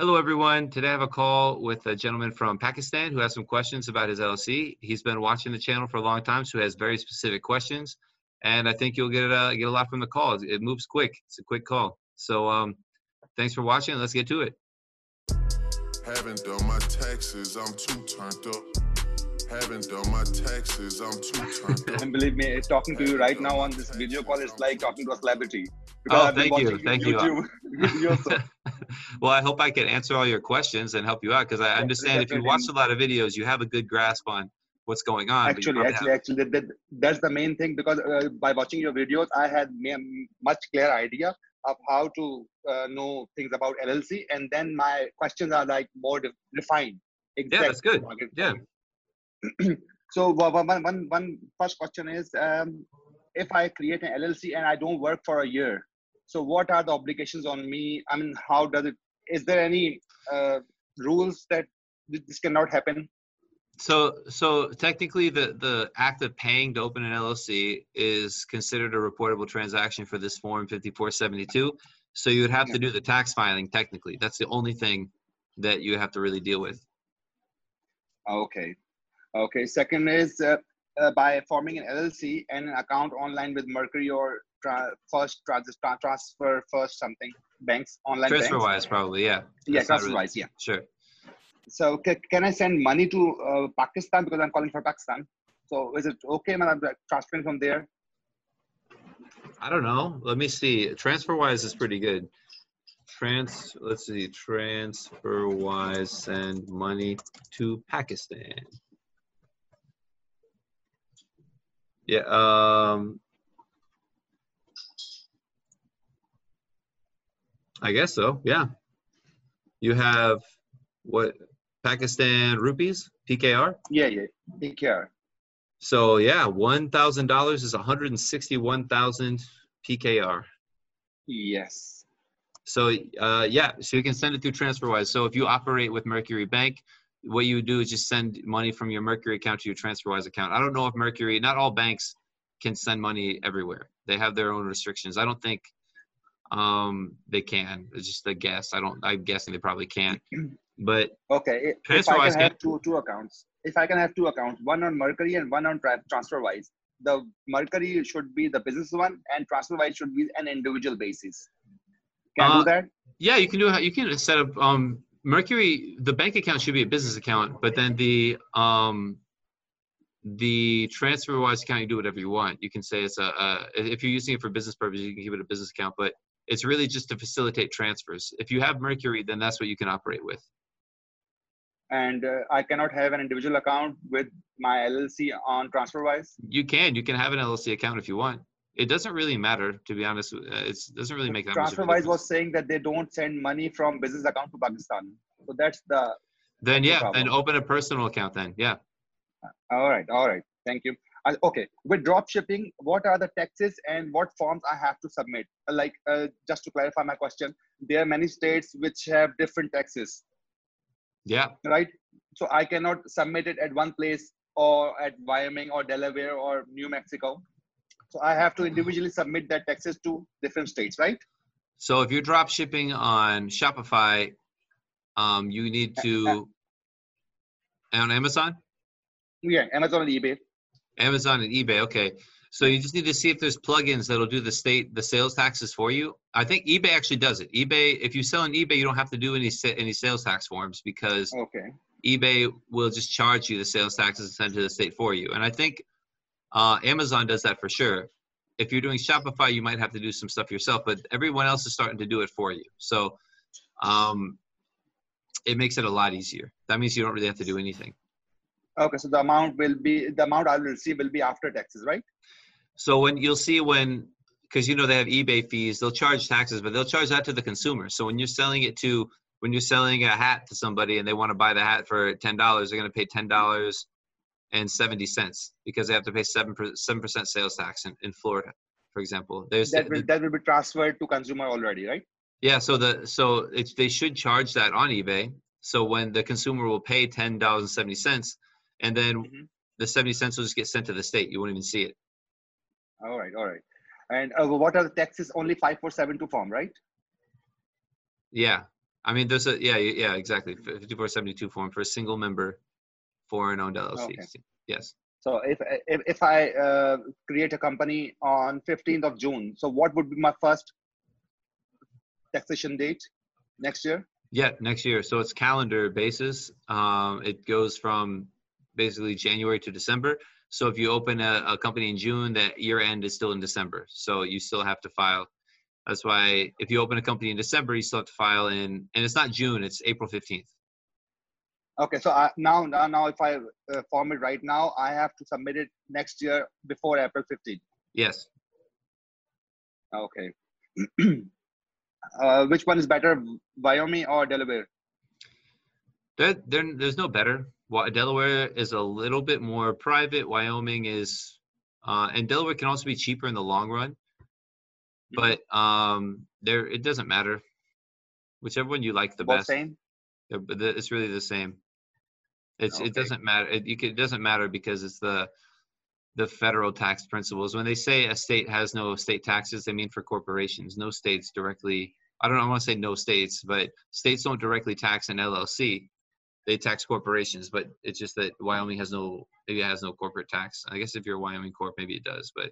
Hello, everyone. Today I have a call with a gentleman from Pakistan who has some questions about his LLC. He's been watching the channel for a long time, so he has very specific questions. And I think you'll get a, get a lot from the call. It moves quick. It's a quick call. So um, thanks for watching. Let's get to it. Haven't done my taxes. I'm too turned up. Haven't done my taxes. I'm too turned. And believe me, talking to you right now on this video call is like talking to a celebrity. Oh, thank you. Thank you. YouTube videos, well, I hope I can answer all your questions and help you out because I Yeah, understand if you watch a lot of videos, you have a good grasp on what's going on. but actually, probably actually, actually, that, that, that's the main thing because uh, by watching your videos, I had ma- much clear idea of how to uh, know things about LLC, and then my questions are like more de- refined. Yeah, that's good. Yeah. so one, one, one, one first question is, um, if I create an LLC and I don't work for a year, so what are the obligations on me? I mean, how does it? Is there any uh, rules that this cannot happen? So, so technically, the the act of paying to open an LLC is considered a reportable transaction for this Form 5472. So you would have to do the tax filing. Technically, that's the only thing that you have to really deal with. Okay. Okay. Second is uh, uh, by forming an LLC and an account online with Mercury or tra- first tra- transfer first something banks online banks. TransferWise, probably, yeah. Yeah, That's not really- transfer-wise, yeah. Sure. So ca- can I send money to uh, Pakistan because I'm calling for Pakistan? So is it okay when I'm transferring from there? I don't know. Let me see. TransferWise is pretty good. Trans. Let's see. TransferWise send money to Pakistan. Yeah. Um. I guess so. Yeah. You have what? Pakistan rupees, PKR. Yeah, yeah. Care. So yeah, one thousand dollars is one hundred and sixty-one thousand PKR. Yes. So uh, yeah, so you can send it through TransferWise. So if you operate with Mercury Bank, what you do is just send money from your Mercury account to your TransferWise account. I don't know if Mercury, not all banks can send money everywhere. They have their own restrictions. I don't think um, they can. It's just a guess. I don't. I'm guessing they probably can't. But Okay. i- If I TransferWise can have two two accounts, if I can have two accounts, one on Mercury and one on tra- TransferWise, the Mercury should be the business one, and TransferWise should be an individual basis. Can Uh, do that? Yeah, you can do you can set up um Mercury the bank account should be a business account, but then the um the TransferWise account you do whatever you want. You can say it's a, a if you're using it for business purposes, you can keep it a business account, but it's really just to facilitate transfers. If you have Mercury, then that's what you can operate with. And uh, I cannot have an individual account with my LLC on TransferWise. You can you can have an LLC account if you want. It doesn't really matter to be honest. It doesn't really make that TransferWise was saying that they don't send money from business account to Pakistan. So that's the Then yeah, problem. then open a personal account then. Yeah. all right. All right. Thank you. Uh, okay. With drop shipping, what are the taxes and what forms I have to submit? Uh, Like, uh, just to clarify my question, there are many states which have different taxes, Yeah. right? So I cannot submit it at one place or at Wyoming or Delaware or New Mexico. So I have to individually submit that taxes to different states, right? So if you're drop shipping on Shopify, um, you need to on Amazon, Yeah, Amazon and eBay. Amazon and eBay. Okay, so you just need to see if there's plugins that'll do the state the sales taxes for you. I think eBay actually does it. eBay, if you sell on eBay, you don't have to do any any sales tax forms because Okay. eBay will just charge you the sales taxes and send to the state for you. And I think uh, Amazon does that for sure. If you're doing Shopify, you might have to do some stuff yourself, but everyone else is starting to do it for you. So um, it makes it a lot easier. That means you don't really have to do anything. Okay. So the amount will be the amount I will receive will be after taxes, right? So when you'll see when, because you know they have eBay fees, they'll charge taxes, but they'll charge that to the consumer. So when you're selling it to, when you're selling a hat to somebody and they want to buy the hat for ten dollars, they're going to pay ten dollars and seventy cents because they have to pay seven seven percent sales tax in, in Florida, for example. There's That will that will be transferred to consumer already, right? yeah, so the so it's they should charge that on eBay. So when the consumer will pay ten dollars and seventy cents, and then Mhm. the seventy cents will just get sent to the state. You won't even see it. All right, all right. And uh, what are the taxes? Only five four seven two form, right? Yeah, I mean, there's a yeah, yeah, exactly. 5472 form for a single member foreign owned LLC. Okay. Yes. So if if, if I uh, create a company on 15th of June, so what would be my first taxation date next year? Yeah, next year. So it's calendar basis. Um, it goes from basically January to December. So if you open a, a company in June, that year end is still in December. So you still have to file. That's why if you open a company in December, you still have to file in, and it's not June, it's April 15th. Okay, so I, now, now, now, if I uh, form it right now, I have to submit it next year before April 15th. Yes. Okay. uh, which one is better, Wyoming or Delaware? There, there, there's no better. Wa- Delaware is a little bit more private. Wyoming is, uh, and Delaware can also be cheaper in the long run. But um, there, it doesn't matter. Whichever one you like the Both best. same? They're- It's really the same. It's Okay. it doesn't matter. It, you can, it doesn't matter because it's the the federal tax principles. When they say a state has no state taxes, they mean for corporations. No states directly. I don't. know, I want to say no states, but states don't directly tax an LLC. They tax corporations, but it's just that Wyoming has no. Maybe it has no corporate tax. I guess if you're a Wyoming corp, maybe it does, but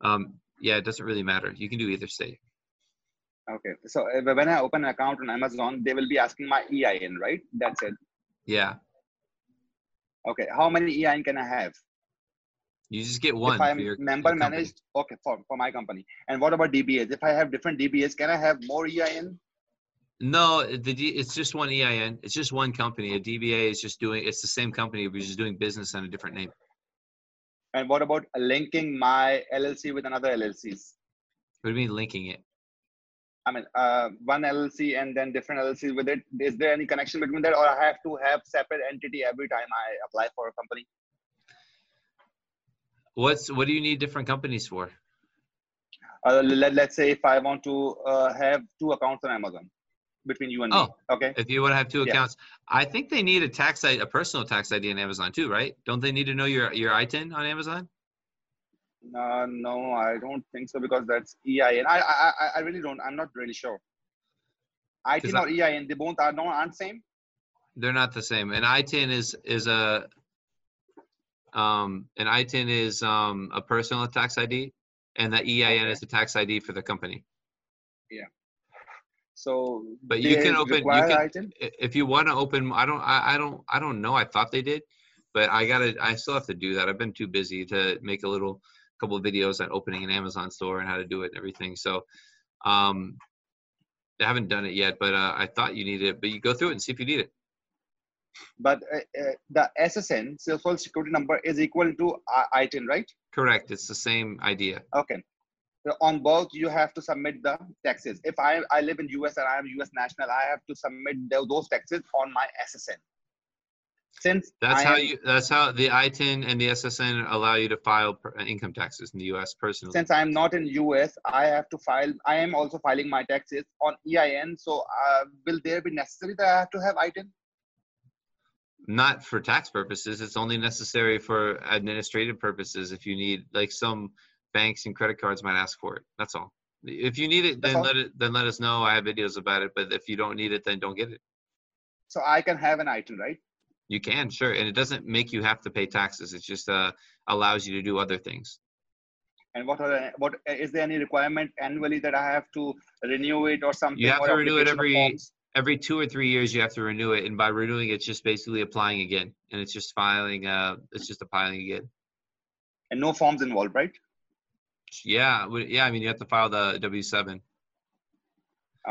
um, yeah, it doesn't really matter. You can do either state. Okay, so uh, when I open an account on Amazon, they will be asking my EIN, right? That's it. Yeah, Okay, how many EIN can I have? you just get one if I'm your member your managed, okay, for, for my company. And what about DBAs? If I have different DBAs, can I have more EIN? No, the D, it's just one EIN. It's just one company. A DBA is just doing. It's the same company, but just doing business on a different name. And what about linking my LLC with another LLCs? What do you mean linking it? I mean, uh, one LLC and then different LLCs with it. Is there any connection between that, or I have to have separate entity every time I apply for a company? What's what do you need different companies for? Uh, let, let's say if I want to uh, have two accounts on Amazon between you and me. Oh. Okay. If you want to have two Yeah. accounts, I think they need a tax a personal tax ID on Amazon too, right? Don't they need to know your your ITIN on Amazon? Uh, no, I don't think so because that's EIN. I, I, I- really don't. I'm not really sure. ITIN I- or EIN, they both are no aren't same. They're not the same. And ITIN is is a um an ITIN is um a personal tax ID, and the EIN Okay. is the tax ID for the company. Yeah. So, But you can open- you can- ITIN? if you want to open i don't I, I don't i don't know i thought they did but i gotta i still have to do that i've been too busy to make a little couple of videos on opening an amazon store and how to do it and everything so um i haven't done it yet but uh, i thought you needed it but you go through it and see if you need it But uh, uh, the SSN, so Social Security number, is equal to I- ITIN, right? correct it's the same idea Okay. So on both, you have to submit the taxes. If I, I live in US and I am US national, I have to submit tho- those taxes on my SSN. Since that's I how am- you that's how the itin and the ssn allow you to file per, uh, income taxes in the us personally since I am not in US, I have to file. I am also filing my taxes on EIN. So uh, will there be necessary that I have to have ITIN? not for tax purposes it's only necessary for administrative purposes if you need like some banks and credit cards might ask for it that's all if you need it then let it then let us know i have videos about it but if you don't need it then don't get it So I can have an ITIN, right? You can sure and it doesn't make you have to pay taxes it just uh, allows you to do other things And what are the- what is there any requirement annually that I have to renew it or something? You have to renew it every- forms? every two or three years you have to renew it and by renewing it's just basically applying again and it's just filing uh it's just applying again and no forms involved, right? yeah yeah i mean you have to file the w7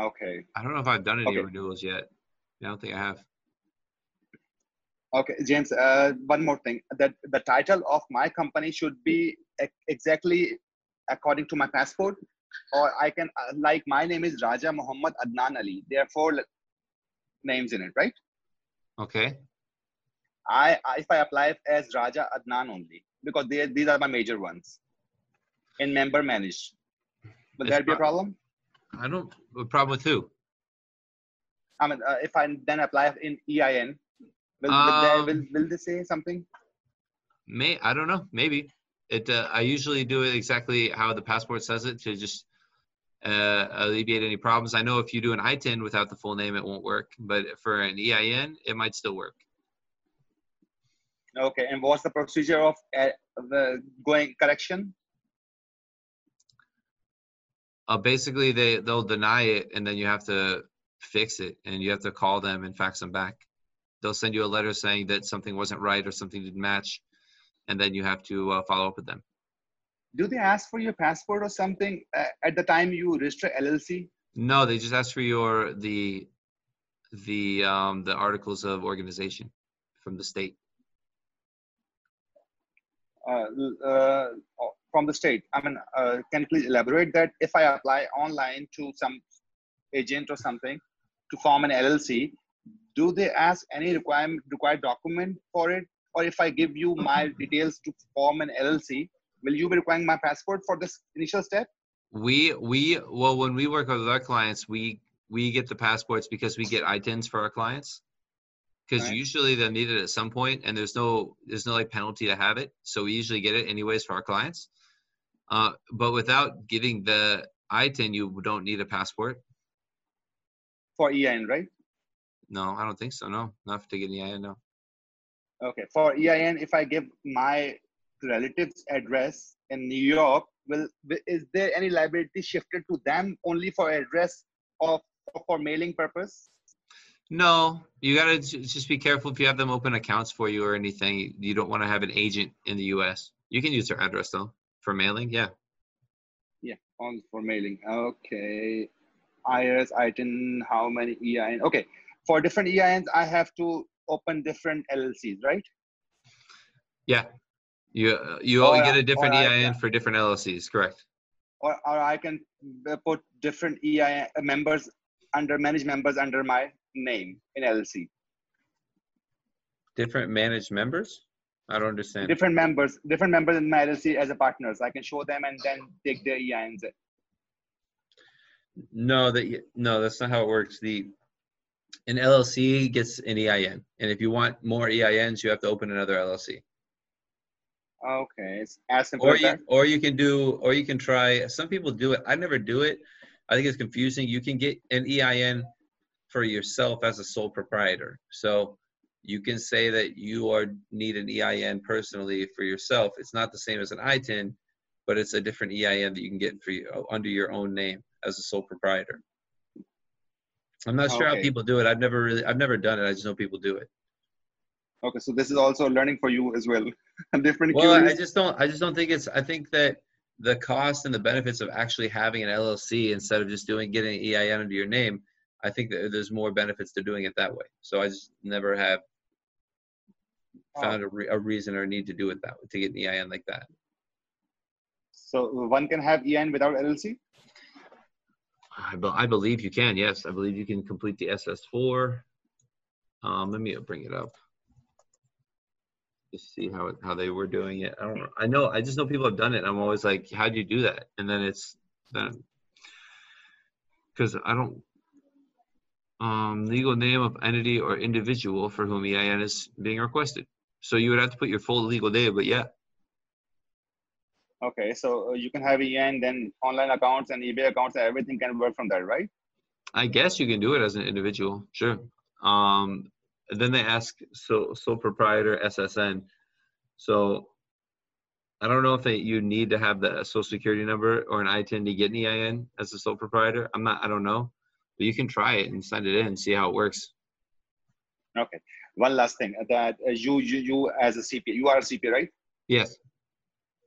Okay. i don't know if i've done any Okay. renewals yet i don't think i have Okay, James. Uh, one more thing. That the title of my company should be exactly according to my passport, or I can uh, like my name is Raja Muhammad Adnan Ali. There are four names in it, right? okay I, I if I apply as Raja Adnan only because they these are my major ones. In member managed, will It's that be a problem? i don't a problem with who I mean, uh, if I then apply in EIN, will, they, will Um, will they say something? May I don't know. Maybe it. Uh, I usually do it exactly how the passport says it. To just uh, alleviate any problems. I know if you do an ITIN without the full name, it won't work, but for an EIN, it might still work. Okay, and what's the procedure of uh, the going correction? Uh, basically, they they'll deny it, and then you have to fix it, and you have to call them and fax them back. They'll send you a letter saying that something wasn't right or something didn't match, and then you have to uh, follow up with them. Do they ask for your passport or something uh, at the time you register LLC? No, they just ask for your the the um the articles of organization from the state. Uh, uh, from the state. I mean, uh, can you please elaborate that if I apply online to some agent or something to form an LLC, do they ask any requirement required document for it? Or if I give you my details to form an LLC, will you be requiring my passport for this initial step? We we well when we work with our clients, we we get the passports because we get ITINs for our clients. Because Right. usually they'll need it at some point, and there's no there's no like penalty to have it, so we usually get it anyways for our clients. Uh, but without getting the ITIN, you don't need a passport. For EIN, right? No, I don't think so. No, not to get the EIN. No. Okay. For EIN, if I give my relative's address in New York, will is there any liability shifted to them only for address or for mailing purpose? No, you gotta just be careful if you have them open accounts for you or anything. You don't want to have an agent in the U.S. You can use their address though for mailing. Yeah. Yeah, on for mailing. Okay. IRS, ITIN, how many EIN? Okay. For different EINs, I have to open different LLCs, right? Yeah. You uh, you Or only get a different or I- EIN yeah. for different LLCs. Correct. Or, or I can uh, put different EIN members under managed members under my name in LLC. Different managed members. I don't understand. Different members, different members in my LLC as a partners. I can show them and then take their EINs. No, that no, that's not how it works. The an LLC gets an EIN, and if you want more EINs, you have to open another LLC. Okay, it's as simple Or you that. or you can do or you can try. Some people do it. I never do it. I think it's confusing. You can get an EIN for yourself as a sole proprietor. So you can say that you are need an EIN personally for yourself. It's not the same as an ITIN, but it's a different EIN that you can get for you under your own name as a sole proprietor. I'm not sure how people do it. I've never really I've never done it. I just know people do it. Okay, so this is also learning for you as well. different Well, I just don't. I just don't think it's. I think that the cost and the benefits of actually having an LLC instead of just doing getting an EIN under your name, I think that there's more benefits to doing it that way. So I just never have Oh. found a, re- a reason or need to do it that way to get an EIN like that. So one can have EIN without LLC. I, be, I believe you can. Yes, I believe you can complete the SS4. Um, let me bring it up. Just see how how they were doing it. I don't. I know. I just know people have done it. I'm always like, how do you do that? And then it's then because I don't. Um, legal name of entity or individual for whom EIN is being requested. So you would have to put your full legal name, but yeah, Okay, so uh, you can have EIN, then online accounts and eBay accounts, and everything can work from there, right? I guess you can do it as an individual, sure. Um, then they ask so sole proprietor SSN. So I don't know if they, you need to have the social security number or an ITIN to get an EIN as a sole proprietor. I'm not, I don't know, but you can try it and send it in and see how it works. Okay. One last thing that uh, you, you, you as a CPA, you are a CPA, right? Yes.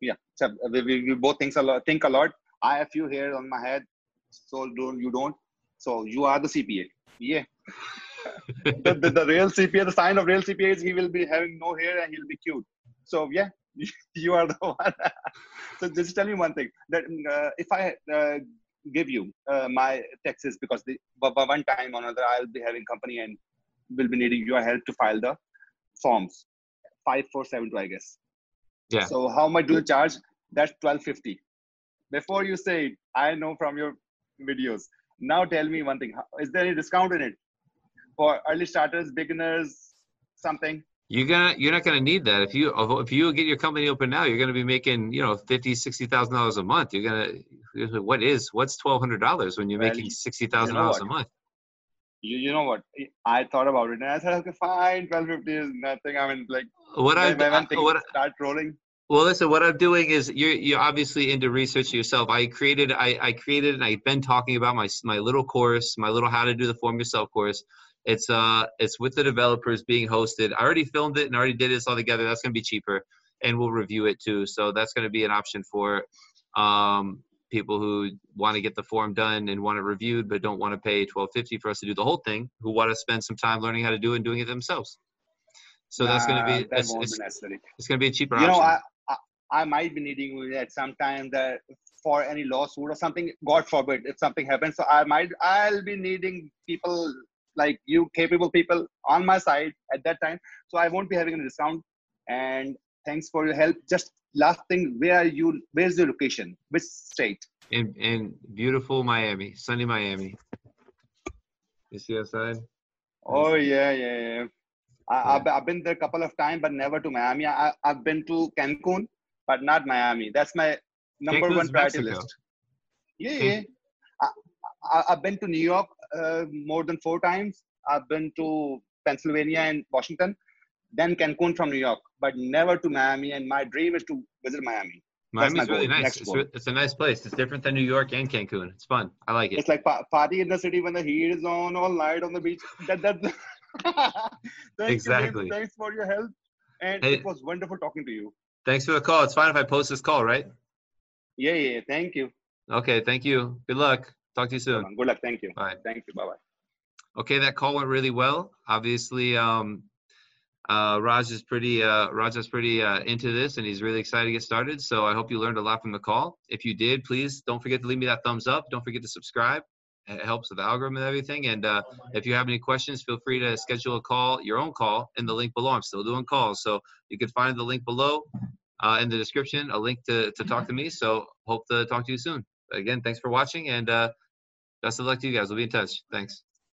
Yeah. So uh, we, we, we both think a lot. Think a lot. I have few hairs on my head, so don't you don't. So you are the CPA. Yeah. the, the, the real CPA, the sign of real CPA is he will be having no hair and he'll be cute. So yeah, you are the one. so just tell me one thing that uh, if I uh, give you uh, my taxes because the, but one time or another I'll be having company and will be needing your help to file the forms. Five four seven two, I guess. Yeah. So how much do you charge? That's twelve fifty. Before you say I know from your videos. Now tell me one thing. Is there any discount in it for early starters, beginners, something? You're gonna you're not gonna need that if you if you get your company open now. You're gonna be making you know fifty sixty thousand dollars a month. You're gonna what is what's twelve hundred dollars when you're Well, making sixty thousand dollars a month? You, you know what? I thought about it and I said, okay, fine, twelve fifty is nothing. I mean, like What I when, when I- things what start rolling. Well, listen, what I'm doing is you're you're obviously into research yourself. I created I, I created and I've been talking about my my little course, my little how to do the form yourself course. It's uh it's with the developers being hosted. I already filmed it and already did this all together. That's gonna be cheaper, and we'll review it too. So that's gonna be an option for um people who want to get the form done and want it reviewed but don't want to pay 1250 for us to do the whole thing who want to spend some time learning how to do it and doing it themselves so that's going to be it's, it's, be it's going to be a cheaper you know, I, I I might be needing you at some time that for any lawsuit or something. God forbid, if something happens, so I might I'll be needing people like you, capable people on my side at that time. So I won't be having a discount. And thanks for your help. Just last thing, where are you? Where's your location? Which state? in in beautiful Miami, sunny Miami. You see outside? Oh yeah, yeah, yeah. I, I've, I've been there a couple of times, but never to Miami. I, I've been to Cancun, but not Miami. That's my number Cancun's one priority Mexico. list. Yeah, yeah. I, I, I've been to New York uh, more than four times. I've been to Pennsylvania and Washington, then Cancun from New York, but never to Miami. And my dream is to visit Miami. Miami's really goal, nice. It's, it's a nice place. It's different than New York and Cancun. It's fun. I like it. It's like pa- party in the city when the heat is on all night on the beach. That that. Thank Exactly. You, Thanks for your help, and Hey. it was wonderful talking to you. Thanks for the call. It's fine if I post this call, right? Yeah, yeah. yeah. Thank you. Okay. Thank you. Good luck. Talk to you soon. Good luck. Thank you. Bye. Thank you. Bye bye. Okay, that call went really well. Obviously, um, uh, Raj is pretty uh, Raj is pretty uh, into this, and he's really excited to get started. So I hope you learned a lot from the call. If you did, please don't forget to leave me that thumbs up. Don't forget to subscribe. It helps with the algorithm and everything. And uh, if you have any questions, feel free to schedule a call, your own call, in the link below. I'm still doing calls, so you can find the link below uh, in the description, a link to to talk to me. So hope to talk to you soon. Again, thanks for watching, and uh, best of luck to you guys. We'll be in touch. Thanks.